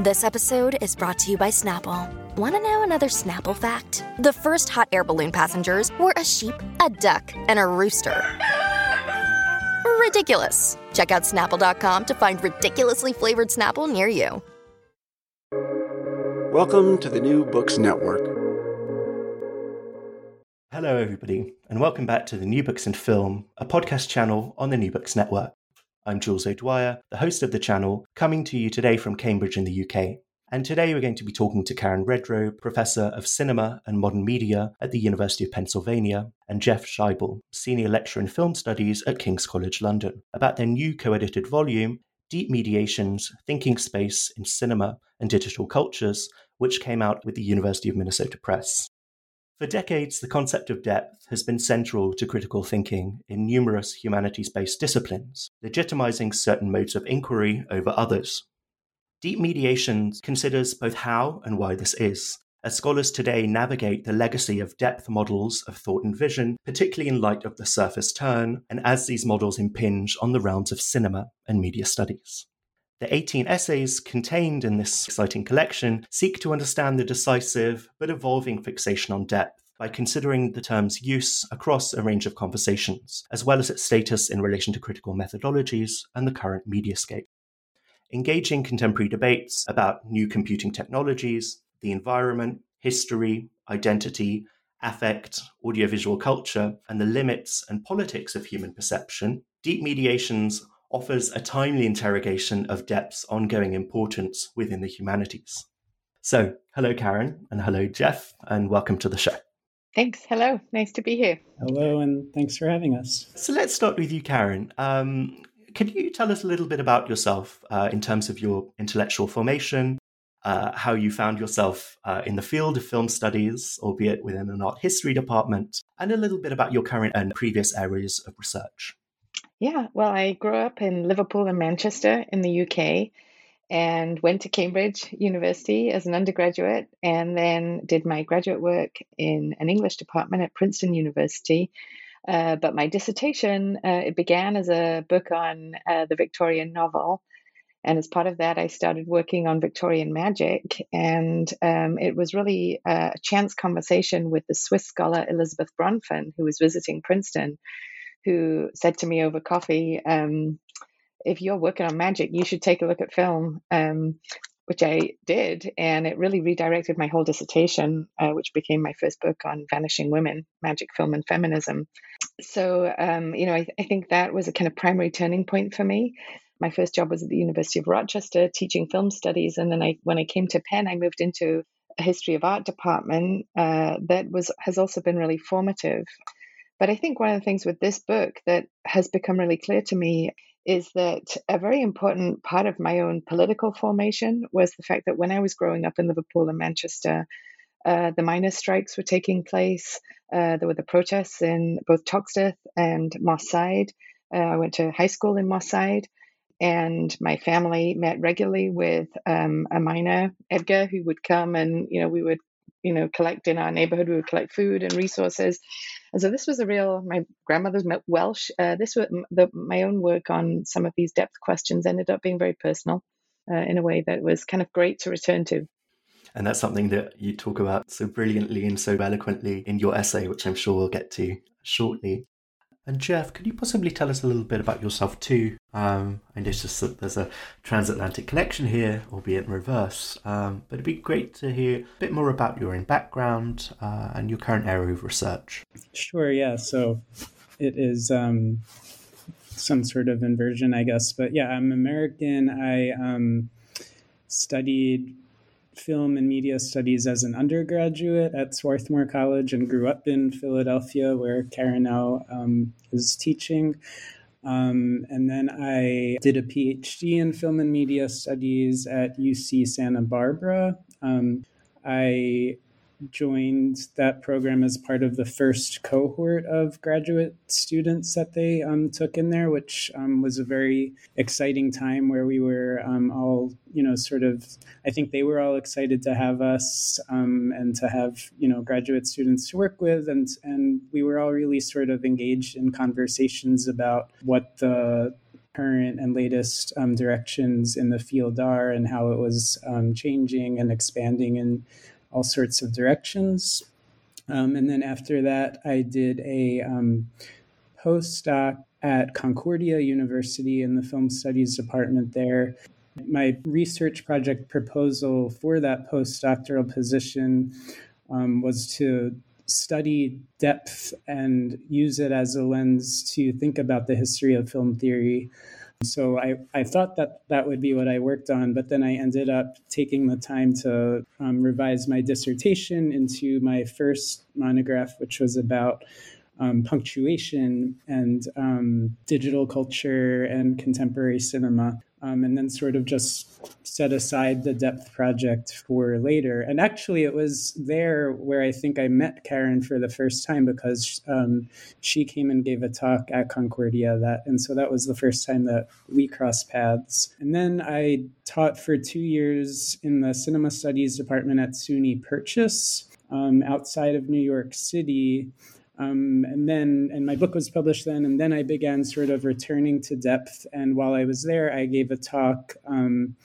This episode is brought to you by Snapple. Want to know another Snapple fact? The first hot air balloon passengers were a sheep, a duck, and a rooster. Ridiculous. Check out snapple.com to find ridiculously flavored Snapple near you. Welcome to the New Books Network. Hello, everybody, and welcome back to the New Books and Film, a podcast channel on the New Books Network. I'm Jules O'Dwyer, the host of the channel, coming to you today from Cambridge in the UK. And today we're going to be talking to Karen Redrobe, Professor of Cinema and Modern Media at the University of Pennsylvania, and Jeff Scheible, Senior Lecturer in Film Studies at King's College London, about their new co edited volume, Deep Mediations Thinking Space in Cinema and Digital Cultures, which came out with the University of Minnesota Press. For decades, the concept of depth has been central to critical thinking in numerous humanities based disciplines, legitimizing certain modes of inquiry over others. Deep mediation considers both how and why this is, as scholars today navigate the legacy of depth models of thought and vision, particularly in light of the surface turn, and as these models impinge on the realms of cinema and media studies. The 18 essays contained in this exciting collection seek to understand the decisive but evolving fixation on depth by considering the term's use across a range of conversations, as well as its status in relation to critical methodologies and the current mediascape. Engaging contemporary debates about new computing technologies, the environment, history, identity, affect, audiovisual culture, and the limits and politics of human perception, Deep Mediations offers a timely interrogation of depth's ongoing importance within the humanities. So, hello, Karen, and hello, Jeff, and welcome to the show. Thanks. Hello. Nice to be here. Hello, and thanks for having us. So, let's start with you, Karen. Um, could you tell us a little bit about yourself uh, in terms of your intellectual formation, uh, how you found yourself uh, in the field of film studies, albeit within an art history department, and a little bit about your current and previous areas of research? Yeah, well, I grew up in Liverpool and Manchester in the UK and went to Cambridge University as an undergraduate and then did my graduate work in an English department at Princeton University. Uh, but my dissertation, uh, it began as a book on uh, the Victorian novel. And as part of that, I started working on Victorian magic. And um, it was really a chance conversation with the Swiss scholar Elisabeth Bronfen, who was visiting Princeton who said to me over coffee, um, if you're working on magic, you should take a look at film, um, which I did. And it really redirected my whole dissertation, uh, which became my first book on vanishing women, magic, film, and feminism. So, um, you know, I, I think that was a kind of primary turning point for me. My first job was at the University of Rochester teaching film studies. And then I, when I came to Penn, I moved into a history of art department uh, that was has also been really formative. But I think one of the things with this book that has become really clear to me is that a very important part of my own political formation was the fact that when I was growing up in Liverpool and Manchester, uh, the miners' strikes were taking place. Uh, there were the protests in both Toxteth and Moss Side. Uh, I went to high school in Moss Side, and my family met regularly with um, a miner, Edgar, who would come and you know we would you know collect in our neighborhood. We would collect food and resources. And so this was a real, my grandmother's Welsh. Uh, this was the, my own work on some of these depth questions ended up being very personal uh, in a way that was kind of great to return to. And that's something that you talk about so brilliantly and so eloquently in your essay, which I'm sure we'll get to shortly. And Jeff, could you possibly tell us a little bit about yourself too? Um, I noticed that there's a transatlantic connection here, albeit in reverse. Um, but it'd be great to hear a bit more about your own background uh, and your current area of research. Sure, yeah. So it is um, some sort of inversion, I guess. But yeah, I'm American. I um, studied film and media studies as an undergraduate at Swarthmore College and grew up in Philadelphia, where Karen now um, is teaching. Um, and then I did a PhD in film and media studies at UC Santa Barbara. Um, I joined that program as part of the first cohort of graduate students that they um, took in there, which um, was a very exciting time where we were um, all, you know, sort of, I think they were all excited to have us um, and to have, you know, graduate students to work with. And, and we were all really sort of engaged in conversations about what the current and latest um, directions in the field are and how it was um, changing and expanding in all sorts of directions. Um, and then after that, I did a um, postdoc at Concordia University in the film studies department there. My research project proposal for that postdoctoral position um, was to study depth and use it as a lens to think about the history of film theory so I, I thought that that would be what I worked on, but then I ended up taking the time to um, revise my dissertation into my first monograph, which was about um, punctuation and um, digital culture and contemporary cinema um, and then sort of just set aside the depth project for later. And actually, it was there where I think I met Karen for the first time because um, she came and gave a talk at Concordia. That and so that was the first time that we crossed paths. And then I taught for two years in the cinema studies department at SUNY Purchase um, outside of New York City. Um, and then, and my book was published then, and then I began sort of returning to depth. And while I was there, I gave a talk. Um,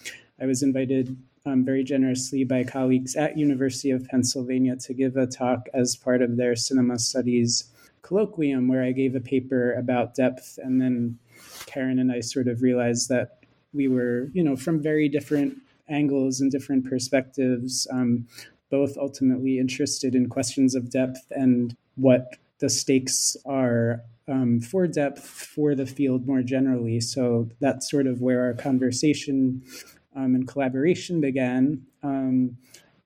I was invited um, very generously by colleagues at University of Pennsylvania to give a talk as part of their cinema studies colloquium, where I gave a paper about depth. And then Karen and I sort of realized that we were, you know, from very different angles and different perspectives, um, both ultimately interested in questions of depth and what the stakes are um, for depth for the field more generally. So that's sort of where our conversation um, and collaboration began. Um,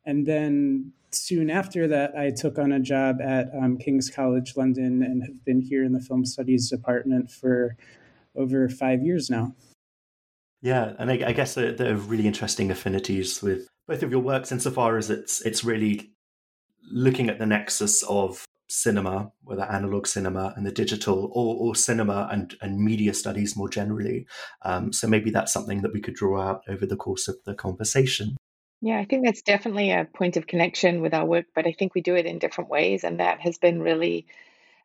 and then soon after that, I took on a job at um, King's College London and have been here in the film studies department for over five years now. Yeah, and I, I guess there, there, are really interesting affinities with both of your works insofar as it's it's really looking at the nexus of cinema, whether analog cinema and the digital, or, or cinema and, and media studies more generally. Um, so maybe that's something that we could draw out over the course of the conversation. Yeah, I think that's definitely a point of connection with our work, but I think we do it in different ways. And that has been really,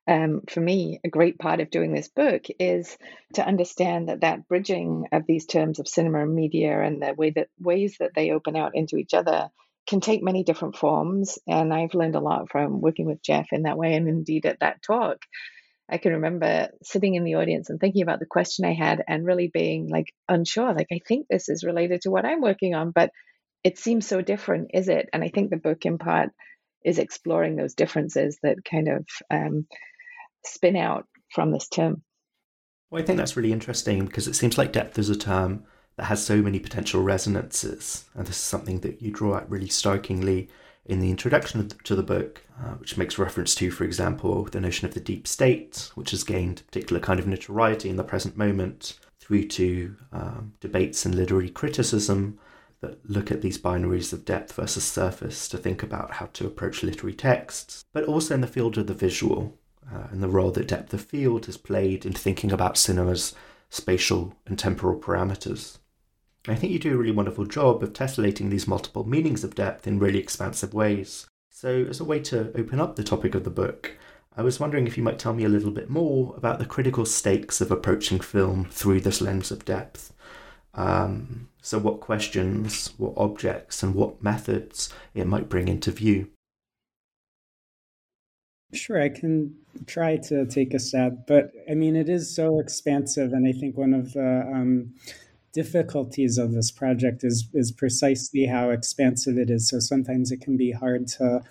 um, for me, a great part of doing this book is to understand that that bridging of these terms of cinema and media and the way that ways that they open out into each other can take many different forms. And I've learned a lot from working with Jeff in that way. And indeed, at that talk, I can remember sitting in the audience and thinking about the question I had and really being like unsure. Like, I think this is related to what I'm working on, but it seems so different, is it? And I think the book, in part, is exploring those differences that kind of um, spin out from this term. Well, I think that's really interesting because it seems like depth is a term that has so many potential resonances. And this is something that you draw out really strikingly in the introduction to the book, uh, which makes reference to, for example, the notion of the deep state, which has gained a particular kind of notoriety in the present moment, through to um, debates and literary criticism that look at these binaries of depth versus surface to think about how to approach literary texts, but also in the field of the visual uh, and the role that depth of field has played in thinking about cinema's spatial and temporal parameters. I think you do a really wonderful job of tessellating these multiple meanings of depth in really expansive ways. So, as a way to open up the topic of the book, I was wondering if you might tell me a little bit more about the critical stakes of approaching film through this lens of depth. Um, so, what questions, what objects, and what methods it might bring into view. Sure, I can try to take a stab, but I mean, it is so expansive, and I think one of the um, difficulties of this project is is precisely how expansive it is. So sometimes it can be hard to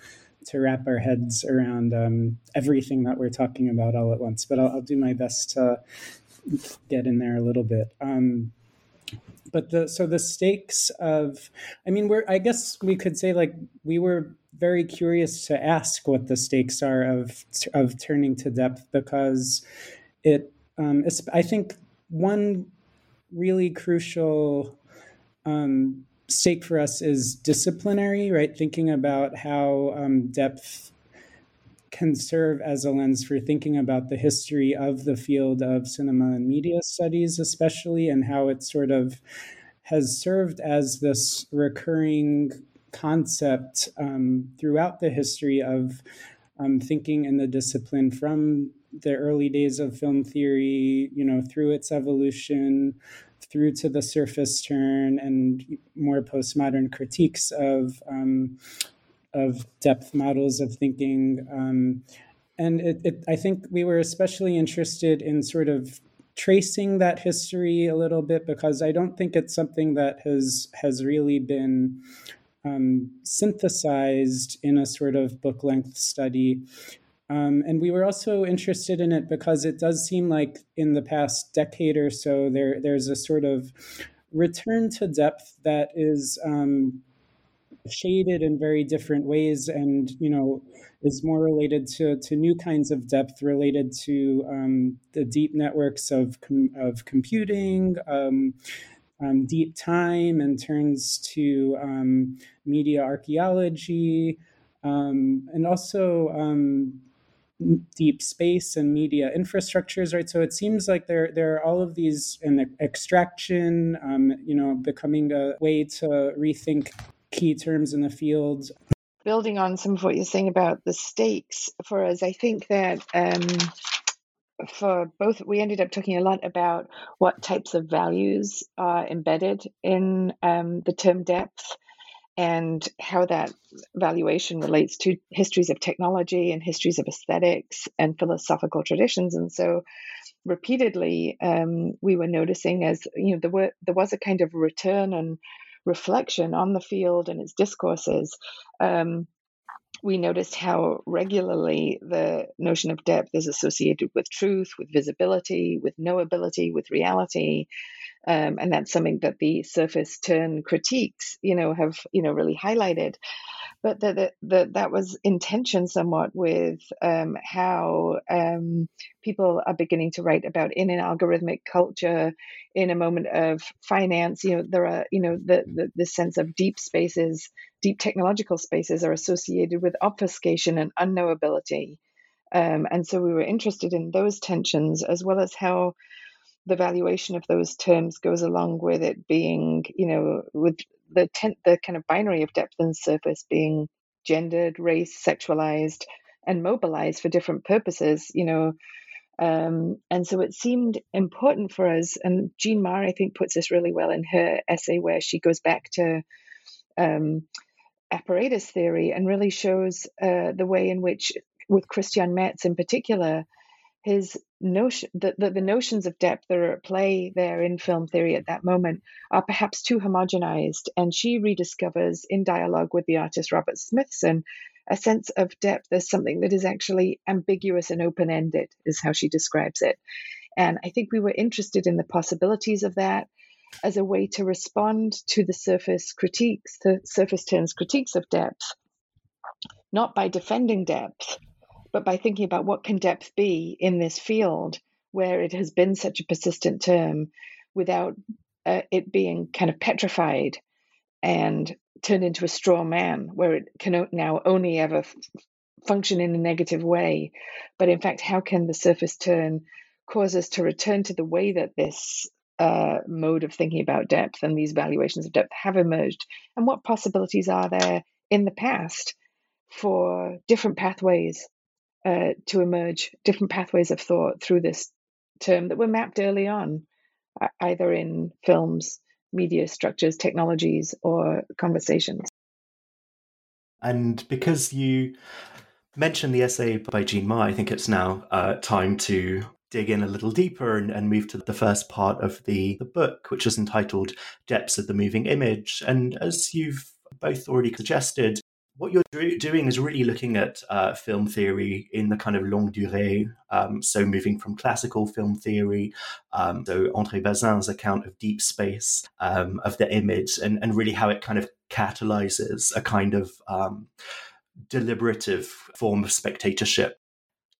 to wrap our heads around um, everything that we're talking about all at once. But I'll, I'll, do my best to get in there a little bit. Um, but the so the stakes of, I mean, we're I guess we could say like we were very curious to ask what the stakes are of of turning to depth because it um, I think one really crucial um, stake for us is disciplinary, right? Thinking about how um, depth can serve as a lens for thinking about the history of the field of cinema and media studies, especially, and how it sort of has served as this recurring concept um, throughout the history of um, thinking in the discipline from the early days of film theory, you know, through its evolution, through to the surface turn and more postmodern critiques of um, of depth models of thinking. Um, and it, it, I think we were especially interested in sort of tracing that history a little bit because I don't think it's something that has has really been um, synthesized in a sort of book length study. Um, and we were also interested in it because it does seem like in the past decade or so there there's a sort of return to depth that is um, shaded in very different ways, and you know is more related to to new kinds of depth related to um, the deep networks of com- of computing. Um, um, deep time and turns to um, media archaeology, and also deep space and media infrastructures, right? So it seems like there there are all of these and extraction, um, you know, becoming a way to rethink key terms in the field. Building on some of what you're saying about the stakes for us, I think that um, for both, we ended up talking a lot about what types of values are embedded in um, the term depth and how that valuation relates to histories of technology and histories of aesthetics and philosophical traditions. And so, repeatedly, um, we were noticing as you know there were there was a kind of return and reflection on the field and its discourses. Um, we noticed how regularly the notion of depth is associated with truth, with visibility, with knowability, with reality, um, and that's something that the surface turn critiques, you know, have you know really highlighted. But that that that was in tension somewhat with um, how um, people are beginning to write about in an algorithmic culture, in a moment of finance. You know, there are you know the the, the sense of deep spaces, deep technological spaces are associated with obfuscation and unknowability. Um, and so we were interested in those tensions as well as how the valuation of those terms goes along with it being, you know, with the ten- the kind of binary of depth and surface being gendered, race, sexualized, and mobilized for different purposes, you know. Um, and so it seemed important for us, and Jean Ma, I think, puts this really well in her essay where she goes back to um, apparatus theory and really shows uh, the way in which, with Christian Metz in particular, his notion the, the, the, notions of depth that are at play there in film theory at that moment are perhaps too homogenized and she rediscovers in dialogue with the artist robert smithson a sense of depth as something that is actually ambiguous and open-ended is how she describes it. And i think we were interested in the possibilities of that as a way to respond to the surface critiques the surface turns critiques of depth not by defending depth but by thinking about what can depth be in this field where it has been such a persistent term without uh, it being kind of petrified and turned into a straw man where it can now only ever f- function in a negative way. But in fact how can the surface turn cause us to return to the way that this uh, mode of thinking about depth and these valuations of depth have emerged? And what possibilities are there in the past for different pathways uh, to emerge different pathways of thought through this term that were mapped early on, either in films, media structures, technologies, or conversations. And because you mentioned the essay by Jean Ma, I think it's now uh, time to dig in a little deeper and, and, move to the first part of the, the book, which is entitled Depths of the Moving Image. And as you've both already suggested, what you're doing is really looking at uh, film theory in the kind of longue durée. Um, so moving from classical film theory, um, so Andre Bazin's account of deep space, um, of the image, and, and really how it kind of catalyzes a kind of um, deliberative form of spectatorship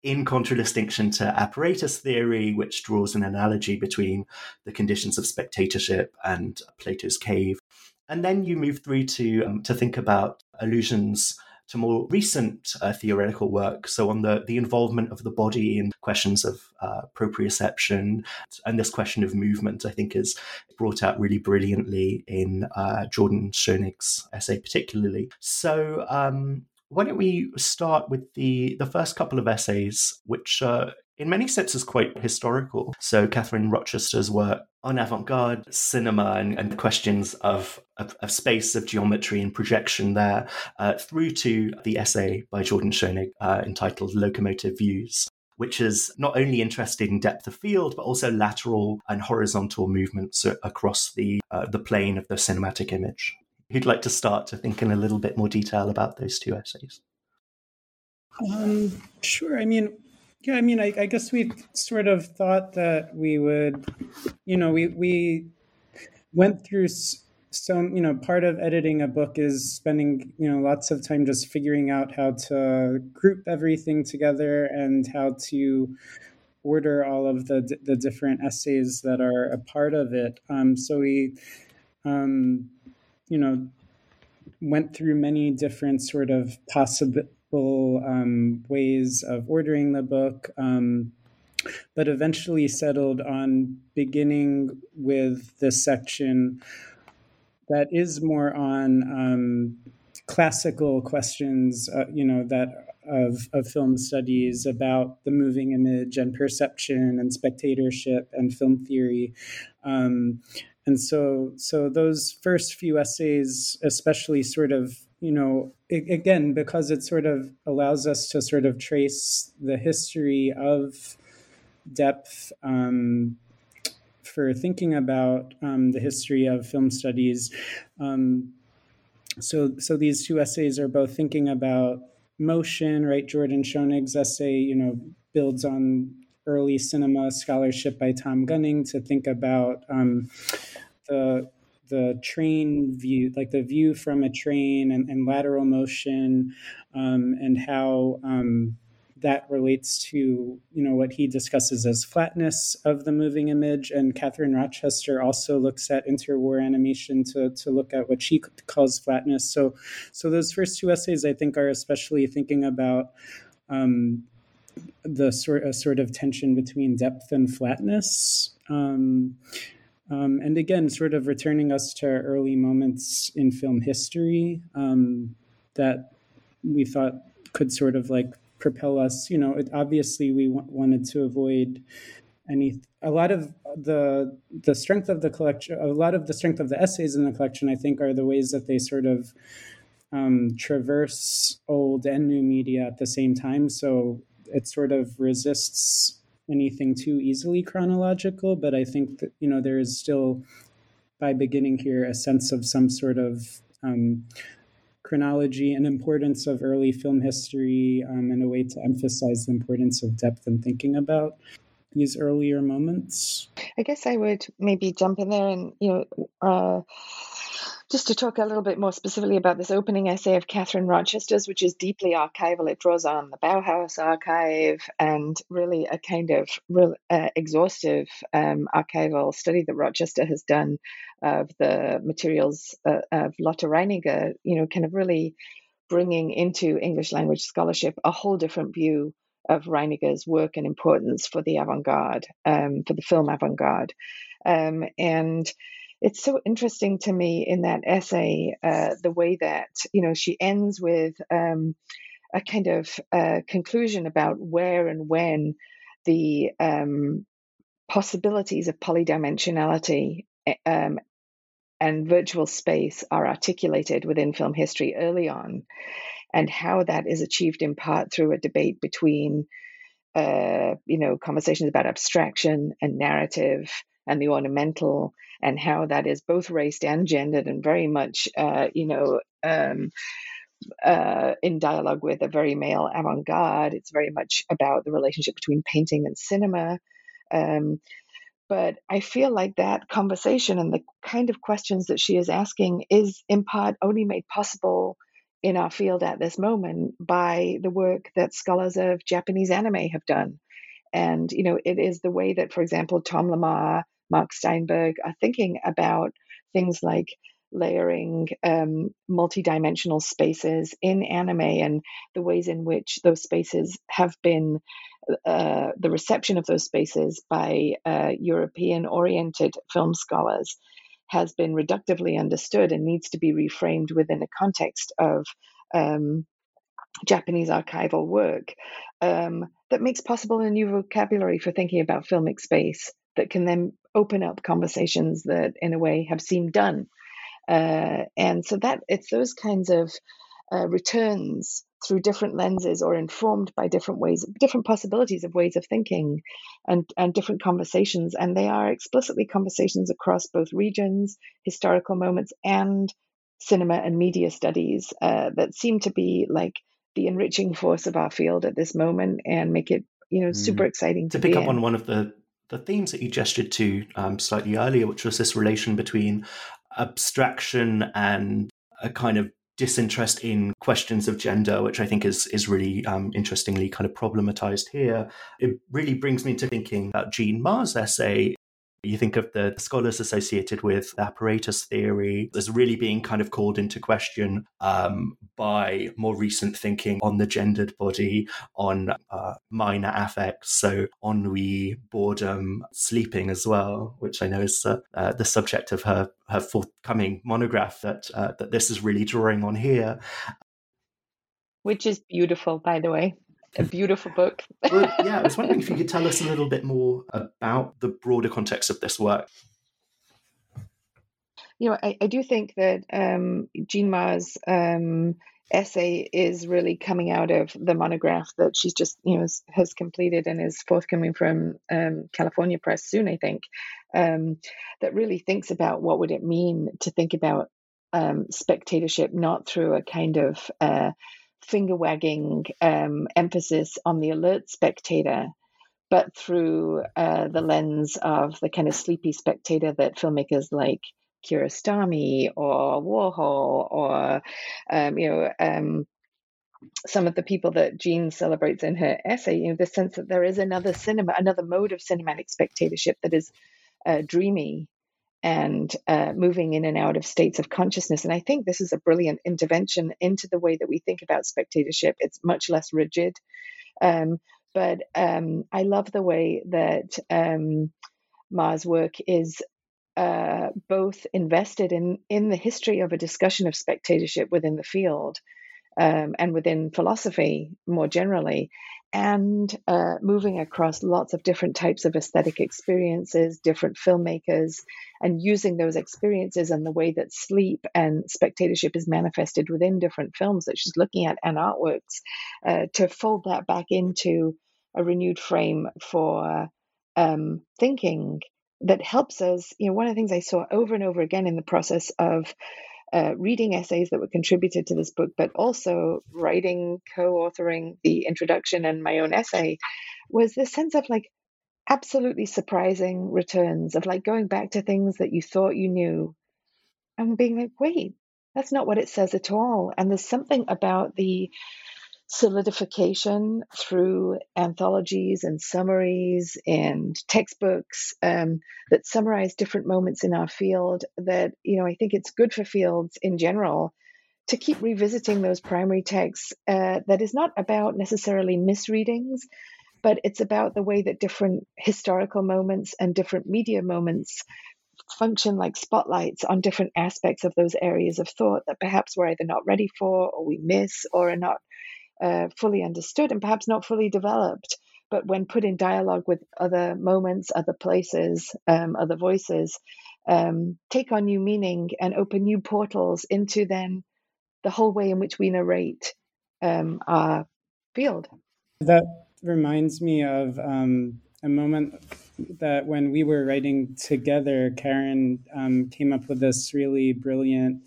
in contradistinction to apparatus theory, which draws an analogy between the conditions of spectatorship and Plato's cave. And then you move through to um, to think about allusions to more recent uh, theoretical work. So on the the involvement of the body in questions of uh, proprioception and this question of movement, I think is brought out really brilliantly in uh, Jordan Schonig's essay, particularly. So. Um, why don't we start with the the first couple of essays, which uh, in many senses quite historical. So Katherine Rochester's work on avant-garde cinema and, and questions of, of, of, space, of geometry and projection there, uh, through to the essay by Jordan Schonig uh, entitled Locomotive Views, which is not only interested in depth of field, but also lateral and horizontal movements across the, uh, the plane of the cinematic image. Who'd like to start to think in a little bit more detail about those two essays? Um, sure. I mean, yeah, I mean, I, I guess we sort of thought that we would, you know, we we went through some, you know, part of editing a book is spending, you know, lots of time just figuring out how to group everything together and how to order all of the the different essays that are a part of it. Um, so we, um, you know, went through many different sort of possible um, ways of ordering the book, um, but eventually settled on beginning with the section that is more on um, classical questions, uh, you know, that of, of film studies about the moving image and perception and spectatorship and film theory. Um, and so, so those first few essays, especially, sort of you know, it, again, because it sort of allows us to sort of trace the history of depth um, for thinking about um, the history of film studies. Um, so, so these two essays are both thinking about motion, right? Jordan Schonig's essay, you know, builds on early cinema scholarship by Tom Gunning to think about um, the the train view, like the view from a train and, and lateral motion, um, and how um, that relates to you know what he discusses as flatness of the moving image. And Katherine Rochester also looks at interwar animation to to look at what she calls flatness. So so those first two essays I think are especially thinking about. Um, the sort sort of tension between depth and flatness, um, um, and again, sort of returning us to early moments in film history um, that we thought could sort of like propel us. You know, it, obviously we w- wanted to avoid any. A lot of the the strength of the collection, a lot of the strength of the essays in the collection, I think, are the ways that they sort of um, traverse old and new media at the same time. So it sort of resists anything too easily chronological, but I think that you know there is still, by beginning here, a sense of some sort of um, chronology and importance of early film history, um, and a way to emphasize the importance of depth and thinking about these earlier moments. I guess I would maybe jump in there and you know. Uh, just to talk a little bit more specifically about this opening essay of Katherine Rochester's, which is deeply archival. It draws on the Bauhaus archive and really a kind of real uh, exhaustive um, archival study that Rochester has done of the materials uh, of Lotte Reiniger, you know, kind of really bringing into English language scholarship a whole different view of Reiniger's work and importance for the avant garde, um, for the film avant garde. Um, and it's so interesting to me in that essay uh, the way that you know she ends with um, a kind of uh, conclusion about where and when the um, possibilities of polydimensionality eh, um, and virtual space are articulated within film history early on and how that is achieved in part through a debate between, uh, you know, conversations about abstraction and narrative and the ornamental, and how that is both raced and gendered and very much, uh, you know, um, uh, in dialogue with a very male avant garde. It's very much about the relationship between painting and cinema. Um, but I feel like that conversation and the kind of questions that she is asking is in part only made possible in our field at this moment by the work that scholars of Japanese anime have done. And, you know, it is the way that, for example, Tom Lamarre, Marc Steinberg are thinking about things like layering um, multidimensional spaces in anime and the ways in which those spaces have been uh, the reception of those spaces by uh, European oriented film scholars has been reductively understood and needs to be reframed within the context of um, Japanese archival work um, that makes possible a new vocabulary for thinking about filmic space that can then open up conversations that, in a way, have seemed done uh, and so that it's those kinds of uh, returns through different lenses or informed by different ways, different possibilities of ways of thinking and, and different conversations. And they are explicitly conversations across both regions, historical moments, and cinema and media studies uh, that seem to be like the enriching force of our field at this moment and make it, you know, super mm. exciting to, to pick up in. on one of the the themes that you gestured to um, slightly earlier, which was this relation between abstraction and a kind of disinterest in questions of gender, which I think is is really um, interestingly kind of problematized here. It really brings me to thinking about Jean Ma's essay you think of the scholars associated with apparatus theory as really being kind of called into question um, by more recent thinking on the gendered body, on uh, minor affects, so ennui, boredom, sleeping as well, which I know is uh, uh, the subject of her her forthcoming monograph that uh, that this is really drawing on here. Which is beautiful, by the way a beautiful book. well, yeah, I was wondering if you could tell us a little bit more about the broader context of this work. You know, I, I do think that um, Jean Ma's um, essay is really coming out of the monograph that she's just, you know, has completed and is forthcoming from um, California Press soon, I think, um, that really thinks about what would it mean to think about um, spectatorship not through a kind of uh, finger wagging um, emphasis on the alert spectator, but through uh, the lens of the kind of sleepy spectator that filmmakers like Kiarostami or Warhol or, um, you know, um, some of the people that Jean celebrates in her essay, you know, the sense that there is another cinema, another mode of cinematic spectatorship that is uh, dreamy and uh, moving in and out of states of consciousness. And I think this is a brilliant intervention into the way that we think about spectatorship. It's much less rigid. Um, but um, I love the way that um, Ma's work is uh, both invested in, in the history of a discussion of spectatorship within the field um, and within philosophy more generally, and uh, moving across lots of different types of aesthetic experiences, different filmmakers, and using those experiences and the way that sleep and spectatorship is manifested within different films that she's looking at and artworks uh, to fold that back into a renewed frame for um, thinking that helps us. You know, one of the things I saw over and over again in the process of uh, reading essays that were contributed to this book, but also writing, co authoring the introduction and my own essay, was this sense of like absolutely surprising returns of like going back to things that you thought you knew and being like, wait, that's not what it says at all. And there's something about the solidification through anthologies and summaries and textbooks um, that summarize different moments in our field that you know i think it's good for fields in general to keep revisiting those primary texts uh, that is not about necessarily misreadings but it's about the way that different historical moments and different media moments function like spotlights on different aspects of those areas of thought that perhaps we're either not ready for or we miss or are not uh, fully understood and perhaps not fully developed. But when put in dialogue with other moments, other places, um, other voices, um, take on new meaning and open new portals into then the whole way in which we narrate um, our field. That reminds me of um, a moment that when we were writing together, Karen um, came up with this really brilliant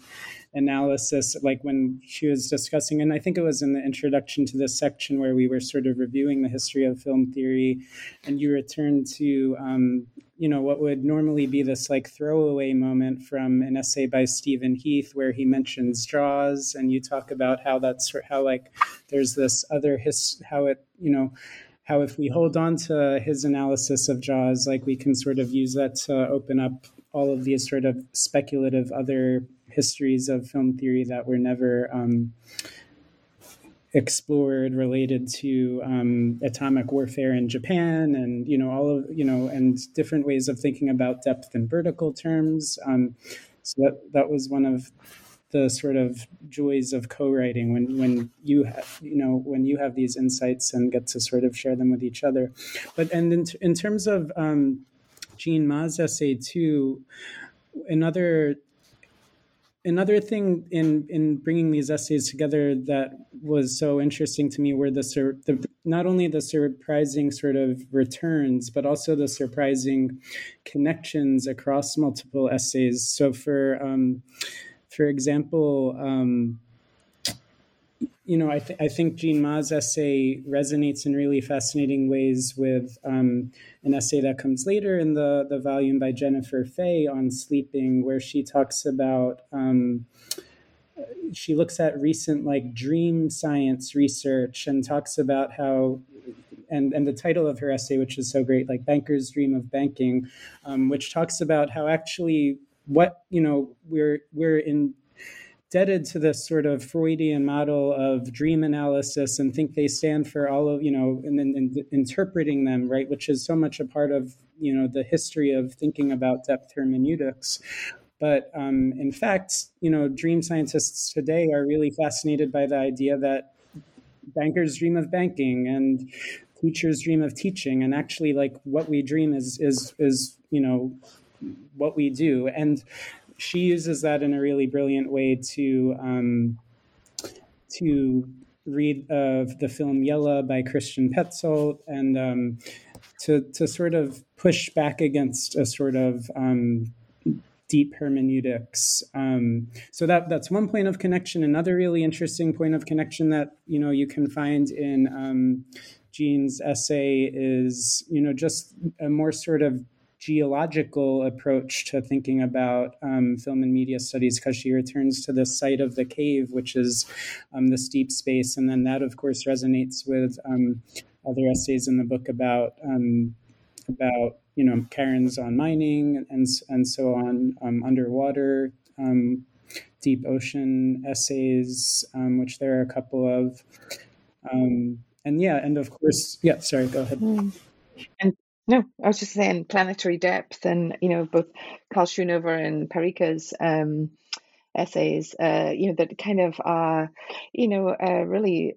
analysis, like when she was discussing, and I think it was in the introduction to this section where we were sort of reviewing the history of film theory, and you returned to, um, you know, what would normally be this like throwaway moment from an essay by Stephen Heath where he mentions Jaws, and you talk about how that's how like there's this other his how it you know how if we hold on to his analysis of Jaws, like we can sort of use that to open up all of these sort of speculative other histories of film theory that were never um, explored related to um, atomic warfare in Japan and you know all of you know and different ways of thinking about depth in vertical terms. Um, so that that was one of the sort of joys of co-writing when when you have you know when you have these insights and get to sort of share them with each other. But and in, in terms of um, Jean Ma's essay too, another another thing in in bringing these essays together that was so interesting to me were the, sur- the not only the surprising sort of returns but also the surprising connections across multiple essays. So for um, for example um, you know, I, th- I think Jean Ma's essay resonates in really fascinating ways with um, an essay that comes later in the, the volume by Jennifer Fay on sleeping, where she talks about, um, she looks at recent like dream science research and talks about how and and the title of her essay, which is so great, like "Bankers Dream of Banking," um, which talks about how actually what you know we're we're in indebted to this sort of Freudian model of dream analysis and think they stand for all of, you know, and then interpreting them, right, which is so much a part of, you know, the history of thinking about depth hermeneutics. But um, in fact, you know, dream scientists today are really fascinated by the idea that bankers dream of banking and teachers dream of teaching, and actually, like what we dream is is is you know what we do. And she uses that in a really brilliant way to um, to read of the film Yella by Christian Petzold and um, to to sort of push back against a sort of um, deep hermeneutics. Um, so that that's one point of connection. Another really interesting point of connection that you know you can find in um, Jean's essay is you know just a more sort of geological approach to thinking about um, film and media studies because she returns to the site of the cave, which is um, the steep space. And then that, of course, resonates with um, other essays in the book about um, about you know Karen's on mining and and so on, um, underwater. Um, deep ocean essays, which there are a couple of, and yeah, and of course, yeah. Sorry, go ahead. Mm. And no, I was just saying planetary depth, and you know both Karl Schoonover and Parikka's um, essays, uh, you know that kind of are, you know, uh, really.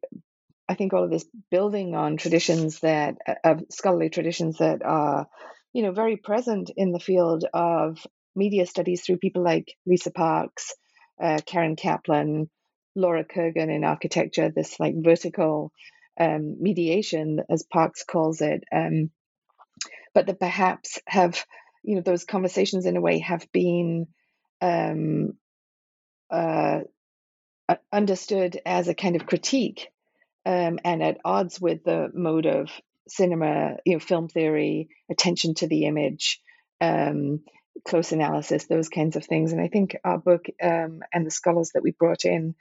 I think all of this building on traditions that uh, scholarly traditions that are, you know, very present in the field of media studies through people like Lisa Parks, uh, Caren Kaplan, Laura Kurgan in architecture. This like vertical um, mediation, as Parks calls it. Um, but that perhaps have you know those conversations in a way have been um, uh, understood as a kind of critique um, and at odds with the mode of cinema, you know, film theory, attention to the image, um, close analysis, those kinds of things. And I think our book um, and the scholars that we brought in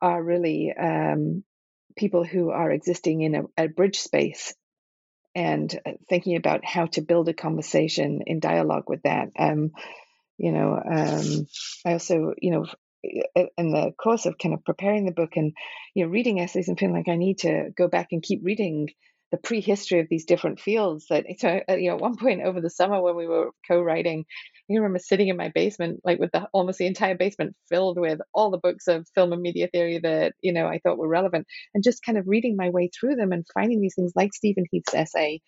are really um, people who are existing in a, a bridge space and uh, thinking about how to build a conversation in dialogue with that. Um, you know, um, I also, you know, in the course of kind of preparing the book and you know reading essays and feeling like I need to go back and keep reading the prehistory of these different fields. That uh, you know, at one point over the summer when we were co-writing, I remember sitting in my basement, like with the almost the entire basement filled with all the books of film and media theory that you know I thought were relevant, and just kind of reading my way through them and finding these things like Stephen Heath's essay.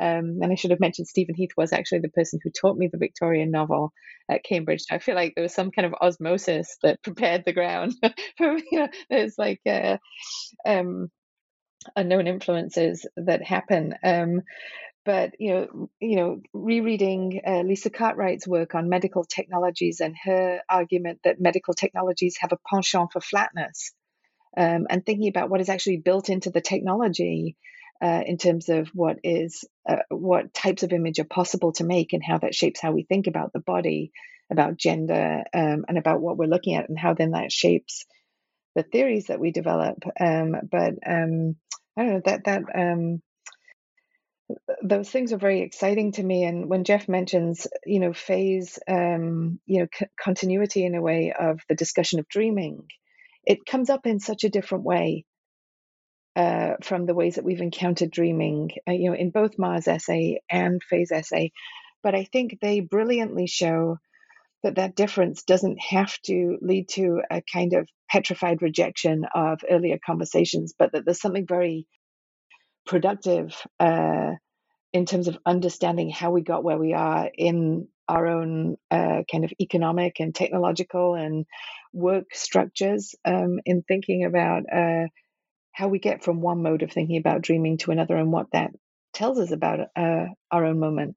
Um, and I should have mentioned Stephen Heath was actually the person who taught me the Victorian novel at Cambridge. I feel like there was some kind of osmosis that prepared the ground for you know. There's like uh, um, unknown influences that happen. Um, but you know, you know, rereading uh, Lisa Cartwright's work on medical technologies and her argument that medical technologies have a penchant for flatness, um, and thinking about what is actually built into the technology uh, in terms of what is uh, what types of image are possible to make and how that shapes how we think about the body, about gender, um, and about what we're looking at, and how then that shapes the theories that we develop. Um, but um, I don't know that that um, those things are very exciting to me. And when Jeff mentions, you know, phase, um, you know, c- continuity in a way of the discussion of dreaming, it comes up in such a different way uh, from the ways that we've encountered dreaming, uh, you know, in both Mars essay and phase essay. But I think they brilliantly show that that difference doesn't have to lead to a kind of petrified rejection of earlier conversations, but that there's something very productive uh, in terms of understanding how we got where we are in our own uh, kind of economic and technological and work structures um, in thinking about uh, how we get from one mode of thinking about dreaming to another and what that tells us about uh, our own moment.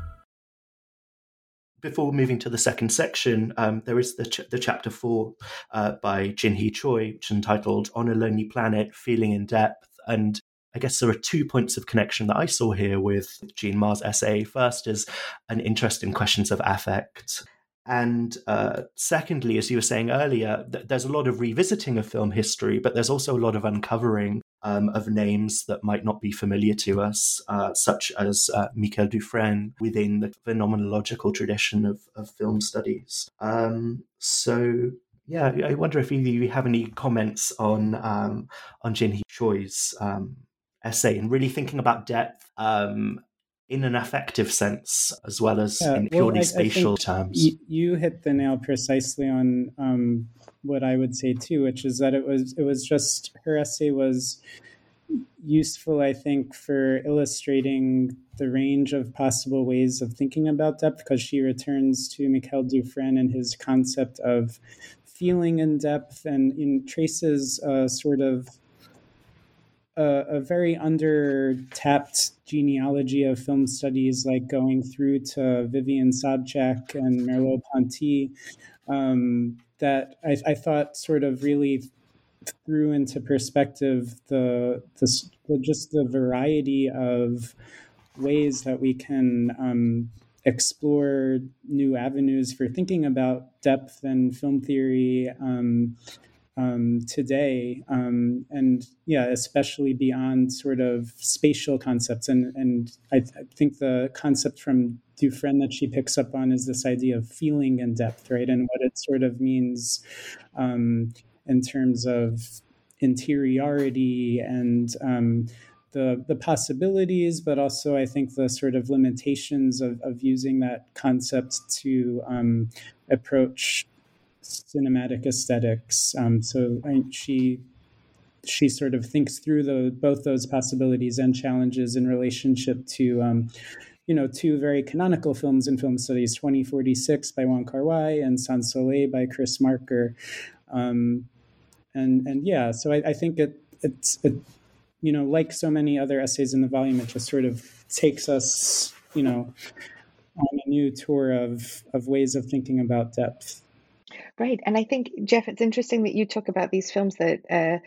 before moving to the second section, um, there is the, ch- the chapter four uh, by Jin Hee Choi, which is entitled On a Lonely Planet Feeling in Depth. And I guess there are two points of connection that I saw here with Jean Ma's essay. First is an interest in questions of affect. And uh, secondly, as you were saying earlier, th- there's a lot of revisiting of film history, but there's also a lot of uncovering um, of names that might not be familiar to us, uh, such as uh, Michael Dufrenne within the phenomenological tradition of, of film studies. Um, so, yeah, I wonder if either you have any comments on um, on Jin Hee Choi's um, essay and really thinking about depth um, in an affective sense as well as yeah, in purely well, I, spatial I terms. Y- you hit the nail precisely on um, what I would say too, which is that it was it was just her essay was useful, I think, for illustrating the range of possible ways of thinking about depth, because she returns to Michael Dufrenne and his concept of feeling in depth and in traces a sort of a, a very under tapped genealogy of film studies, like going through to Vivian Sobchack and Merleau Ponty. Um, that I, I thought sort of really threw into perspective the, the, the just the variety of ways that we can um, explore new avenues for thinking about depth and film theory um, um, today, um, and yeah, especially beyond sort of spatial concepts. And and I, th- I, think the concept from Dufrenne that she picks up on is this idea of feeling and depth, right, and what it sort of means um, in terms of interiority and um, the the possibilities, but also I think the sort of limitations of, of using that concept to um, approach cinematic aesthetics. Um, so I, she she sort of thinks through the, both those possibilities and challenges in relationship to um, you know two very canonical films in film studies 2046 by Wong Kar Wai and Sans Soleil by Chris Marker um, and and yeah so I, I think it it's it, you know like so many other essays in the volume it just sort of takes us you know on a new tour of of ways of thinking about depth Great. And I think, Jeff, it's interesting that you talk about these films that uh,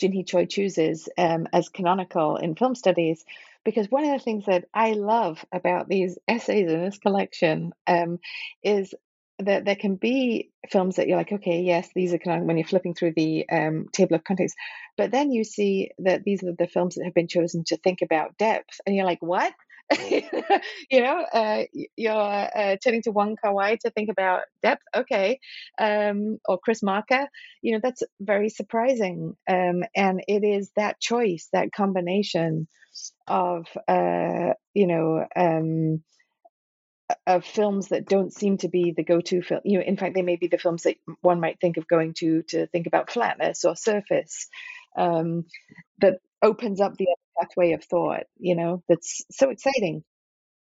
Jinhee Choi chooses um, as canonical in film studies, because one of the things that I love about these essays in this collection um, is that there can be films that you're like, okay, yes, these are canonical when you're flipping through the um, table of contents, but then you see that these are the films that have been chosen to think about depth, and you're like, what? you know, uh, you're uh, turning to Wong Kar Wai to think about depth, okay, um, or Chris Marker. You know, that's very surprising, um, and it is that choice, that combination of, uh, you know. Um, of films that don't seem to be the go-to film you know in fact they may be the films that one might think of going to to think about flatness or surface um, that opens up the pathway of thought you know that's so exciting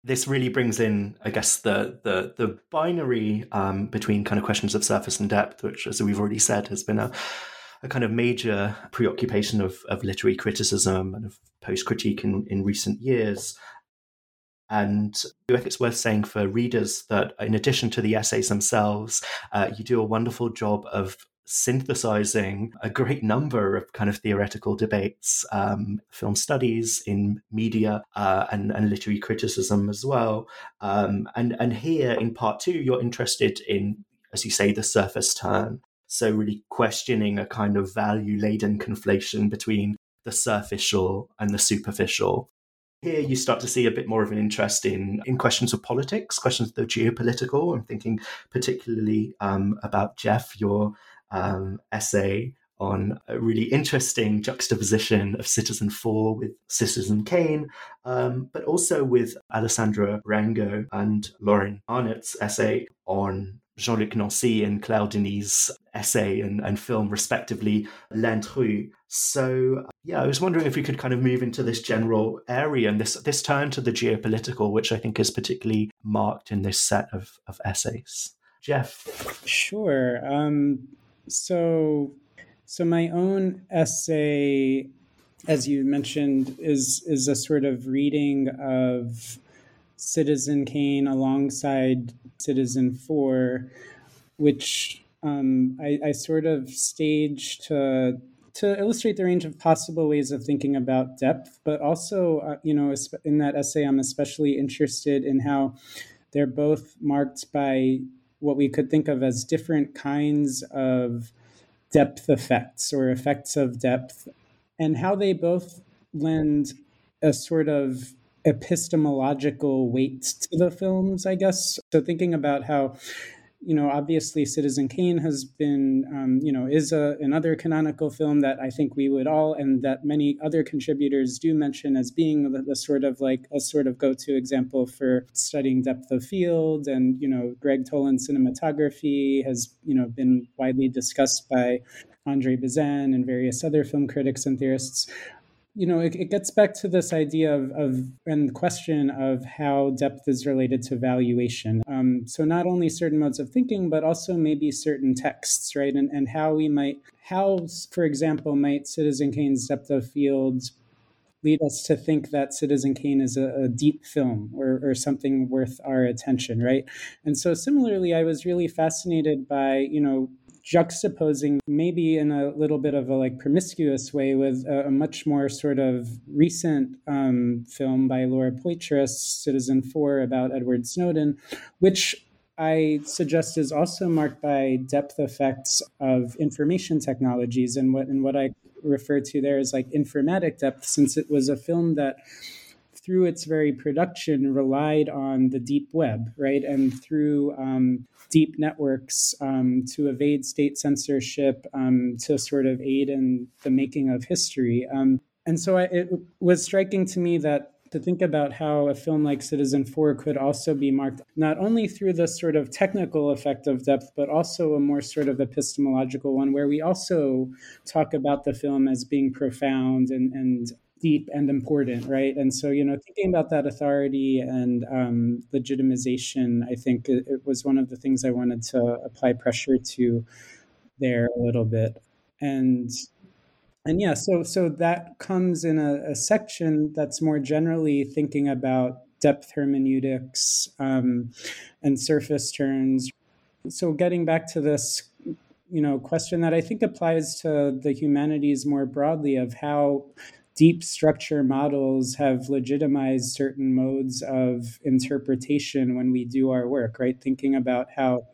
this really brings in i guess the the the binary um, between kind of questions of surface and depth which as we've already said has been a a kind of major preoccupation of, of literary criticism and of post critique in, in recent years. And I think it's worth saying for readers that in addition to the essays themselves, uh, you do a wonderful job of synthesizing a great number of kind of theoretical debates, um, film studies in media uh, and, and, literary criticism as well. Um, and, and here in part two, you're interested in, as you say, the surface turn. So, really questioning a kind of value laden conflation between the superficial and the superficial. Here you start to see a bit more of an interest in, in questions of politics, questions of the geopolitical. I'm thinking particularly um, about Jeff, your um, essay on a really interesting juxtaposition of Citizen Four with Citizen Kane, um, but also with Alessandra Raengo and Lauren Arnott's essay on Jean-Luc Nancy and Claire Denis' essay and, and film, respectively, L'Intrus. So, yeah, I was wondering if we could kind of move into this general area and this this turn to the geopolitical, which I think is particularly marked in this set of, of essays. Jeff? Sure. Um, so, so my own essay, as you mentioned, is is a sort of reading of Citizen Kane alongside Citizen Four, which um, I, I, sort of staged to to illustrate the range of possible ways of thinking about depth, but also, uh, you know, in that essay, I'm especially interested in how they're both marked by what we could think of as different kinds of depth effects or effects of depth, and how they both lend a sort of epistemological weight to the films, I guess. So thinking about how you know, obviously Citizen Kane has been, um, you know, is a, another canonical film that I think we would all, and that many other contributors do mention as being the, the sort of like a sort of go-to example for studying depth of field. And, you know, Gregg Toland cinematography has, you know, been widely discussed by Andre Bazin and various other film critics and theorists you know, it, it, gets back to this idea of, of and the question of how depth is related to valuation. Um, so not only certain modes of thinking, but also maybe certain texts, right? And and how we might, how, for example, might Citizen Kane's depth of field lead us to think that Citizen Kane is a, a deep film or, or something worth our attention, right? And so similarly, I was really fascinated by, you know, juxtaposing maybe in a little bit of a like promiscuous way with a, a much more sort of recent um, film by Laura Poitras, Citizen Four, about Edward Snowden, which I suggest is also marked by depth effects of information technologies. And what and what I refer to there as like informatic depth, since it was a film that through its very production relied on the deep web, right? And through um, deep networks um, to evade state censorship, um, to sort of aid in the making of history. Um, and so I, it was striking to me that to think about how a film like Citizen Four could also be marked not only through the sort of technical effect of depth, but also a more sort of epistemological one, where we also talk about the film as being profound and, and deep and important, right? And so, you know, thinking about that authority and um, legitimization, I think it, it, was one of the things I wanted to apply pressure to there a little bit. And and yeah, so so that comes in a, a section that's more generally thinking about depth hermeneutics um, and surface turns. So getting back to this you know question that I think applies to the humanities more broadly of how deep structure models have legitimized certain modes of interpretation when we do our work, right? Thinking about how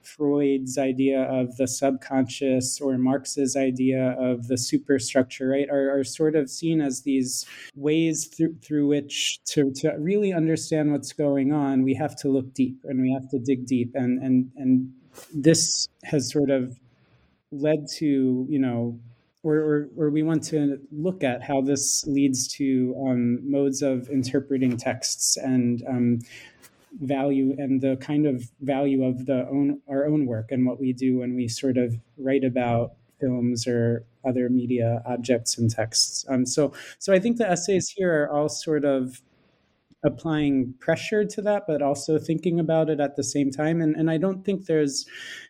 Freud's idea of the subconscious or Marx's idea of the superstructure, right, are, are sort of seen as these ways through, through which to, to really understand what's going on, we have to look deep and we have to dig deep. And, and, and this has sort of led to, you know, or, or, or, we want to look at how this leads to um, modes of interpreting texts and um, value and the kind of value of the own our own work and what we do when we sort of write about films or other media objects and texts. Um, so so I think the essays here are all sort of applying pressure to that, but also thinking about it at the same time. And and I don't think there's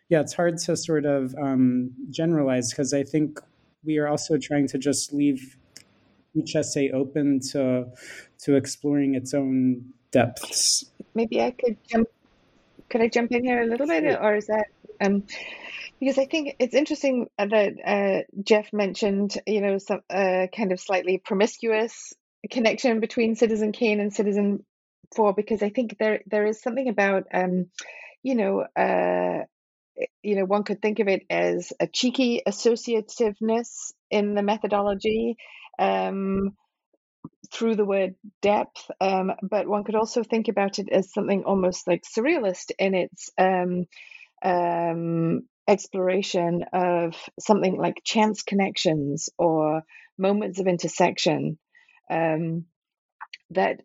yeah, it's hard to sort of um, generalize because I think we are also trying to just leave each essay open to to exploring its own depths maybe I could jump. Could I jump in here a little bit, or is that um? Because I think it's interesting that uh, Jeff mentioned, you know, some uh, kind of slightly promiscuous connection between Citizen Kane and Citizen Four, because I think there there is something about, um, you know, uh, you know, one could think of it as a cheeky associativeness in the methodology. Um, through the word depth, um, but one could also think about it as something almost like surrealist in its um, um, exploration of something like chance connections or moments of intersection um, that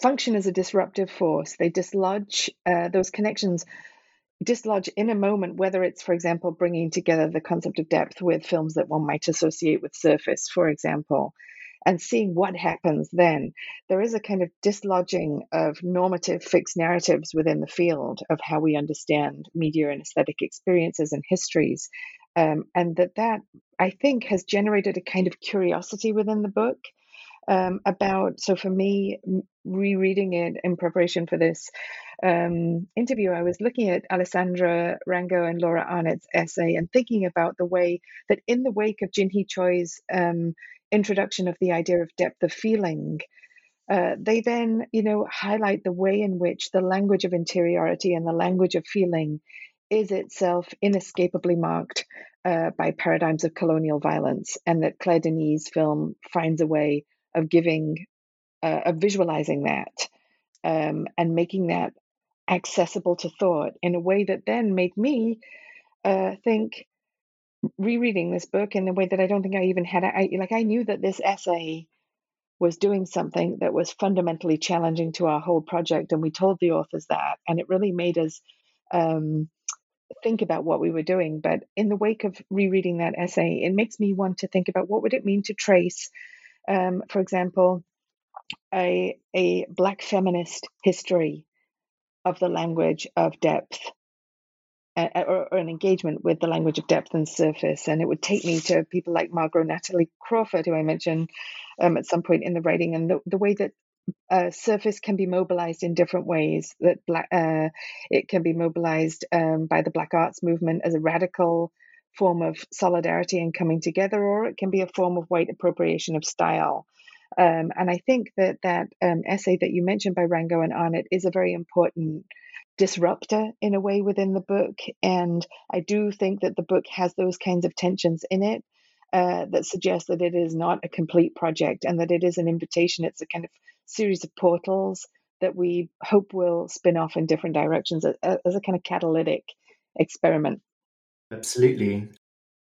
function as a disruptive force. They dislodge uh, those connections dislodge in a moment whether it's for example bringing together the concept of depth with films that one might associate with surface for example and seeing what happens then. There is a kind of dislodging of normative fixed narratives within the field of how we understand media and aesthetic experiences and histories. Um, and that that I think has generated a kind of curiosity within the book um, about. So for me, rereading it in preparation for this um, interview, I was looking at Alessandra Raengo and Laura Arnett's essay and thinking about the way that in the wake of Jinhee Choi's um, introduction of the idea of depth of feeling, uh, they then, you know, highlight the way in which the language of interiority and the language of feeling is itself inescapably marked uh, by paradigms of colonial violence, and that Claire Denis' film finds a way of giving, uh, of visualizing that, um, and making that accessible to thought in a way that then made me uh, think rereading this book in a way that I don't think I even had. I like I knew that this essay was doing something that was fundamentally challenging to our whole project, and we told the authors that, and it really made us um, think about what we were doing. But in the wake of rereading that essay, it makes me want to think about what would it mean to trace, um, for example, a a black feminist history of the language of depth or, or, an engagement with the language of depth and surface. And it would take me to people like Margot Natalie Crawford, who I mentioned um, at some point in the writing, and the, the way that uh, surface can be mobilized in different ways. That black, uh, it can be mobilized um, by the Black Arts movement as a radical form of solidarity and coming together, or it can be a form of white appropriation of style. Um, and I think that that um, essay that you mentioned by Raengo and Arnott is a very important disruptor in a way within the book. And I do think that the book has those kinds of tensions in it uh, that suggest that it is not a complete project and that it is an invitation. It's a kind of series of portals that we hope will spin off in different directions as, as a kind of catalytic experiment. Absolutely.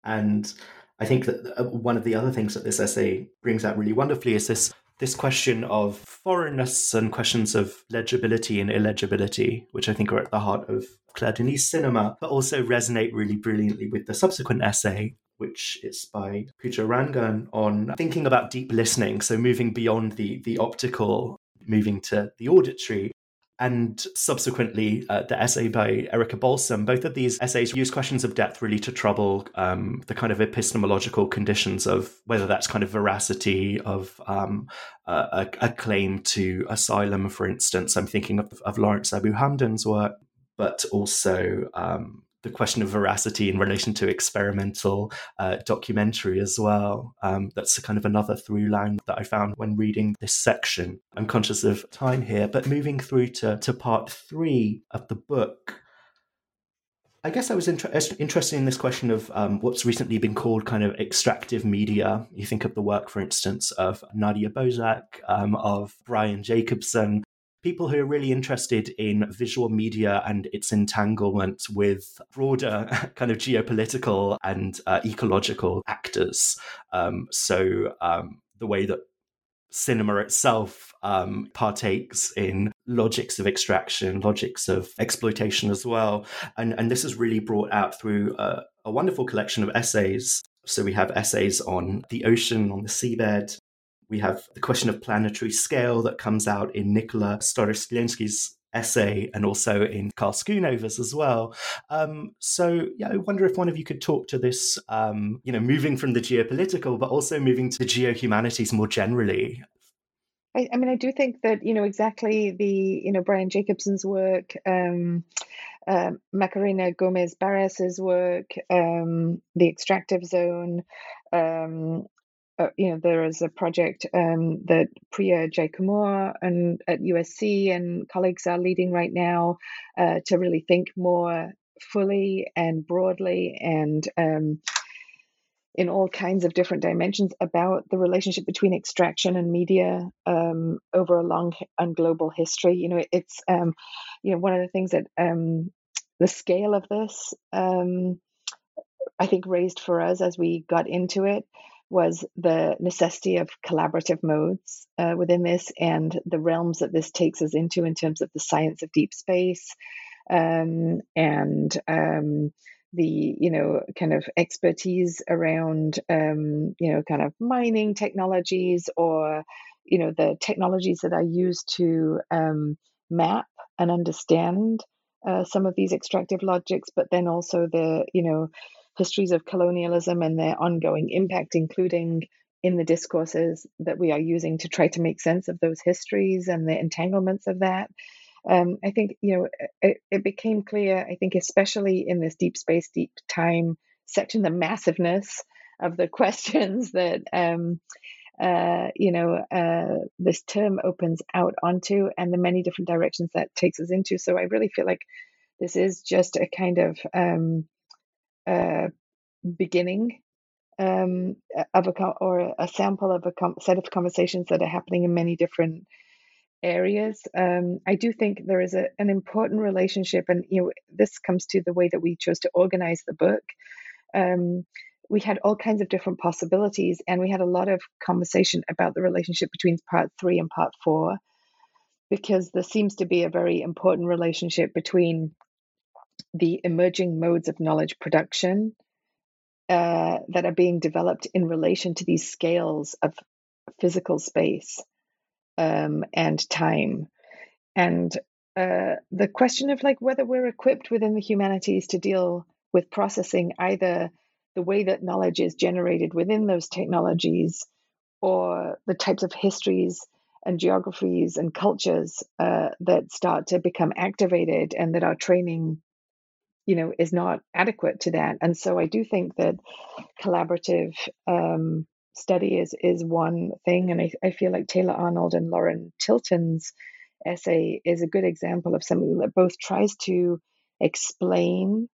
And I think that uh, one of the other things that this essay brings out really wonderfully is this this question of foreignness and questions of legibility and illegibility, which I think are at the heart of Claire Denis' cinema, but also resonate really brilliantly with the subsequent essay, which is by Pooja Rangan on thinking about deep listening, so moving beyond the the optical, moving to the auditory, and subsequently uh, the essay by Erika Balsom. Both of these essays use questions of depth really to trouble um, the kind of epistemological conditions of whether that's kind of veracity of um, a, a, claim to asylum, for instance. I'm thinking of, of Lawrence Abu Hamdan's work, but also um, the question of veracity in relation to experimental uh, documentary as well. Um, that's kind of another through line that I found when reading this section. I'm conscious of time here, but moving through to, to part three of the book. I guess I was inter- interested in this question of um, what's recently been called kind of extractive media. You think of the work, for instance, of Nadia Bozak, um, of Brian Jacobson, people who are really interested in visual media and its entanglement with broader kind of geopolitical and uh, ecological actors. Um, so um, the way that cinema itself um, partakes in logics of extraction, logics of exploitation as well. And, and this is really brought out through a, a wonderful collection of essays. So we have essays on the ocean, on the seabed, we have the question of planetary scale that comes out in Nicole Starosielski's essay and also in Karl Schoonover's as well. Um, so, yeah, I wonder if one of you could talk to this, um, you know, moving from the geopolitical, but also moving to the geohumanities more generally. I, I mean, I do think that, you know, exactly the, you know, Brian Jacobson's work, um, uh, Macarena Gomez Barris's work, um, The Extractive Zone, um, uh, you know, there is a project um, that Priya Jaikumar and at USC and colleagues are leading right now uh, to really think more fully and broadly and um, in all kinds of different dimensions about the relationship between extraction and media um, over a long and global history. You know, it's um, you know one of the things that um, the scale of this um, I think raised for us as we got into it was the necessity of collaborative modes uh, within this and the realms that this takes us into in terms of the science of deep space um, and um, the you know kind of expertise around um, you know kind of mining technologies or you know the technologies that are used to um, map and understand uh, some of these extractive logics but then also the you know histories of colonialism and their ongoing impact, including in the discourses that we are using to try to make sense of those histories and the entanglements of that. Um, I think you know it, it, became clear. I think especially in this deep space, deep time section, the massiveness of the questions that um, uh, you know uh, this term opens out onto, and the many different directions that takes us into. So I really feel like this is just a kind of um, uh, beginning um, of a or a sample of a com- set of conversations that are happening in many different areas. Um, I do think there is a, an important relationship, and you know this comes to the way that we chose to organize the book. Um, we had all kinds of different possibilities, and we had a lot of conversation about the relationship between part three and part four, because there seems to be a very important relationship between the emerging modes of knowledge production uh, that are being developed in relation to these scales of physical space um, and time. And uh, the question of like whether we're equipped within the humanities to deal with processing either the way that knowledge is generated within those technologies or the types of histories and geographies and cultures uh, that start to become activated and that our training you know is not adequate to that. And so i do think that collaborative um, study is is one thing. And I, I feel like taylor arnold and lauren tilton's essay is a good example of something that both tries to explain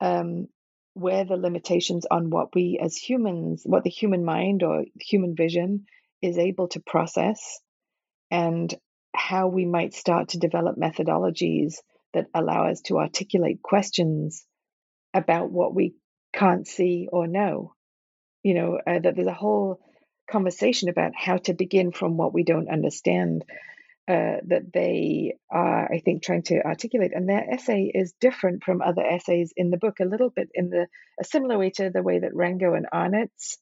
um, where the limitations on what we as humans what the human mind or human vision is able to process and how we might start to develop methodologies that allow us to articulate questions about what we can't see or know. You know, uh, that there's a whole conversation about how to begin from what we don't understand uh, that they are, I think, trying to articulate. And their essay is different from other essays in the book, a little bit in the a similar way to the way that Raengo and Arnott's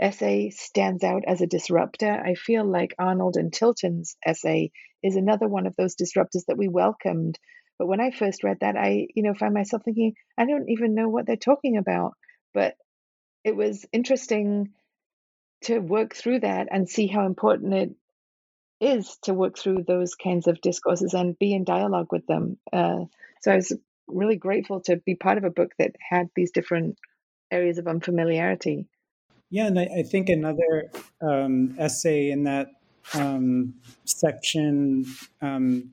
essay stands out as a disruptor. I feel like Arnold and Tilton's essay is another one of those disruptors that we welcomed but when I first read that, I, you know, found myself thinking, I don't even know what they're talking about. But it was interesting to work through that and see how important it is to work through those kinds of discourses and be in dialogue with them. Uh, so I was really grateful to be part of a book that had these different areas of unfamiliarity. Yeah, and I, I think another um, essay in that um, section um,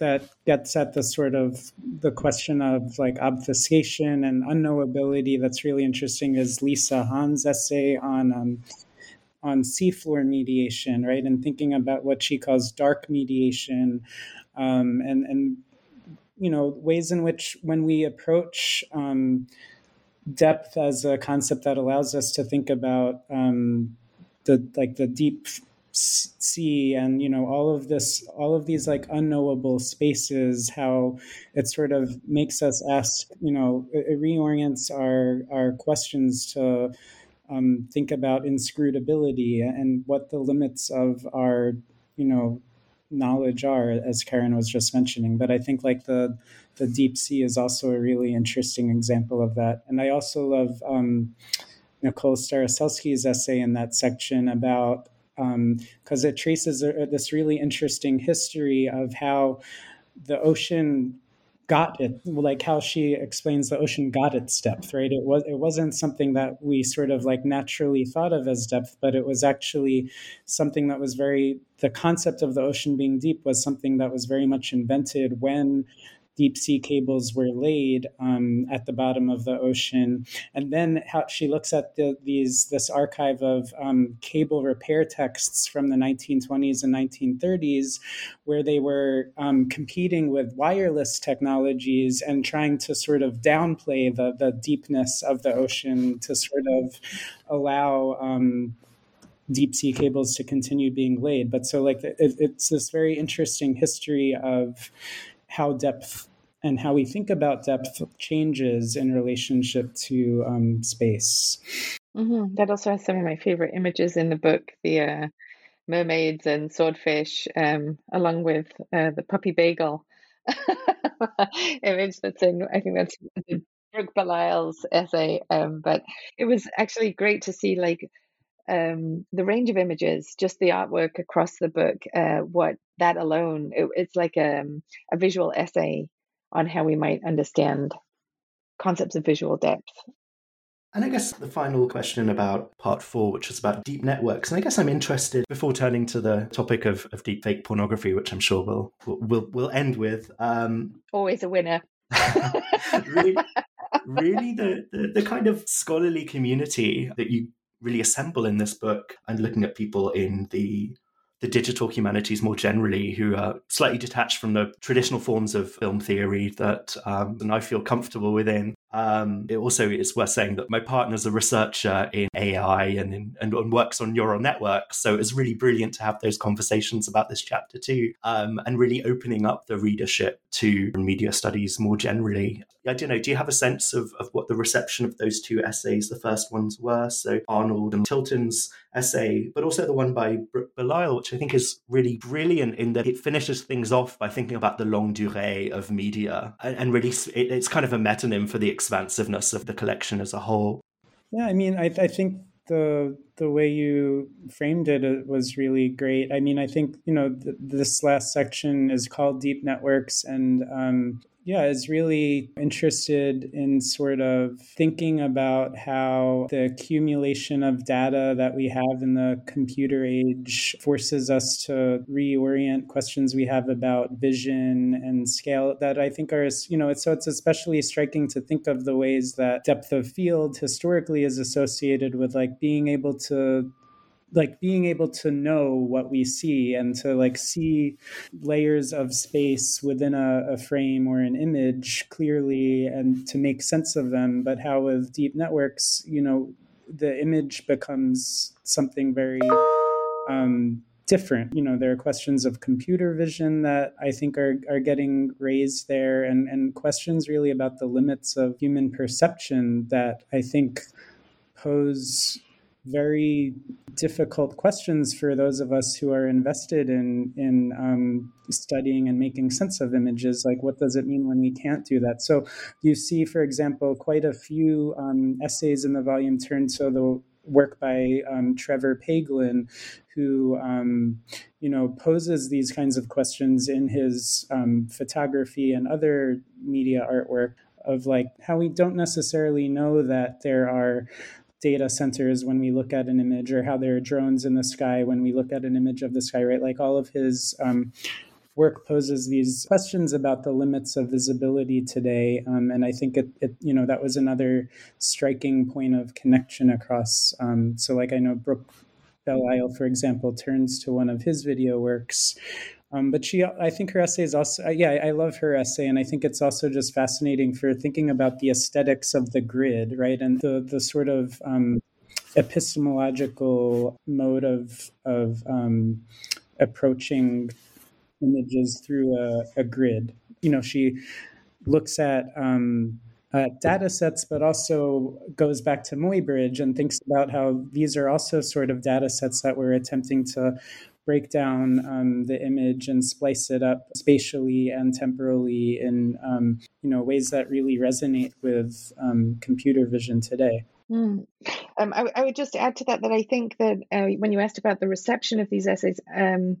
that gets at the sort of the question of like obfuscation and unknowability that's really interesting is Lisa Han's essay on um, on seafloor mediation, right, and thinking about what she calls dark mediation, um, and and you know ways in which when we approach um, depth as a concept that allows us to think about um, the like the deep sea and you know all of this all of these like unknowable spaces how it sort of makes us ask you know it, it reorients our our questions to um, think about inscrutability and what the limits of our you know knowledge are as karen was just mentioning. But i think like the the deep sea is also a really interesting example of that. And i also love um, nicole starosielski's essay in that section about because um, it traces a, this really interesting history of how the ocean got it like how she explains the ocean got its depth right? It was it wasn't something that we sort of like naturally thought of as depth but it was actually something that was very the concept of the ocean being deep was something that was very much invented when deep sea cables were laid um, at the bottom of the ocean. And then how she looks at the, these this archive of um, cable repair texts from the 1920s and 1930s, where they were um, competing with wireless technologies and trying to sort of downplay the, the deepness of the ocean to sort of allow um, deep sea cables to continue being laid. But so, like, it, it's this very interesting history of how depth and how we think about depth changes in relationship to um, space. Mm-hmm. That also has some of my favorite images in the book the uh, mermaids and swordfish, um, along with uh, the puppy bagel image that's in, I think that's Brooke Belisle's essay. Um, but it was actually great to see like um, the range of images, just the artwork across the book, uh, what that alone, it, it's like a, um, a visual essay on how we might understand concepts of visual depth. And I guess the final question about part four, which is about deep networks. And I guess I'm interested, before turning to the topic of, of deep fake pornography, which I'm sure we'll, we'll, we'll end with. Um, Always a winner. really, really the, the, the kind of scholarly community that you really assemble in this book and looking at people in the the digital humanities more generally, who are slightly detached from the traditional forms of film theory that um, and I feel comfortable within. Um, it also is worth saying that my partner's a researcher in AI and, in, and, and works on neural networks. So it's really brilliant to have those conversations about this chapter too, um, and really opening up the readership to media studies more generally. I don't know, do you have a sense of, of what the reception of those two essays, the first ones were? So Arnold and Tilton's essay, but also the one by Brooke Belisle, which I think is really brilliant in that it finishes things off by thinking about the longue durée of media and, and really it, it's kind of a metonym for the expansiveness of the collection as a whole. Yeah, I mean, I, I think the the way you framed it, it was really great. I mean, I think you know th- this last section is called Deep Networks, and um, yeah, is really interested in sort of thinking about how the accumulation of data that we have in the computer age forces us to reorient questions we have about vision and scale that I think are, you know, it's, so it's especially striking to think of the ways that depth of field historically is associated with like being able to like being able to know what we see and to like see layers of space within a, a, frame or an image clearly and to make sense of them. But how with deep networks you know the image becomes something very um, different. You know there are questions of computer vision that i think are, are getting raised there and, and questions really about the limits of human perception that i think pose very difficult questions for those of us who are invested in in um, studying and making sense of images. Like, what does it mean when we can't do that? So, you see, for example, quite a few um, essays in the volume turn. So the work by um, Trevor Paglen, who um, you know poses these kinds of questions in his um, photography and other media artwork of like how we don't necessarily know that there are data centers when we look at an image or how there are drones in the sky when we look at an image of the sky right like all of his um, work poses these questions about the limits of visibility today, um, and I think it, it, you know, that was another striking point of connection across. Um, so, like I know Brooke Belisle, for example, turns to one of his video works. Um, but she, I think her essay is also, uh, yeah, I love her essay, and I think it's also just fascinating for thinking about the aesthetics of the grid, right, and the the sort of um, epistemological mode of of um, approaching images through a, a grid. You know, she looks at um, uh, data sets, but also goes back to Muybridge and thinks about how these are also sort of data sets that we're attempting to break down um, the image and splice it up spatially and temporally in um, you know ways that really resonate with um, computer vision today. Mm. I, I, would just add to that that I think that uh, when you asked about the reception of these essays, um,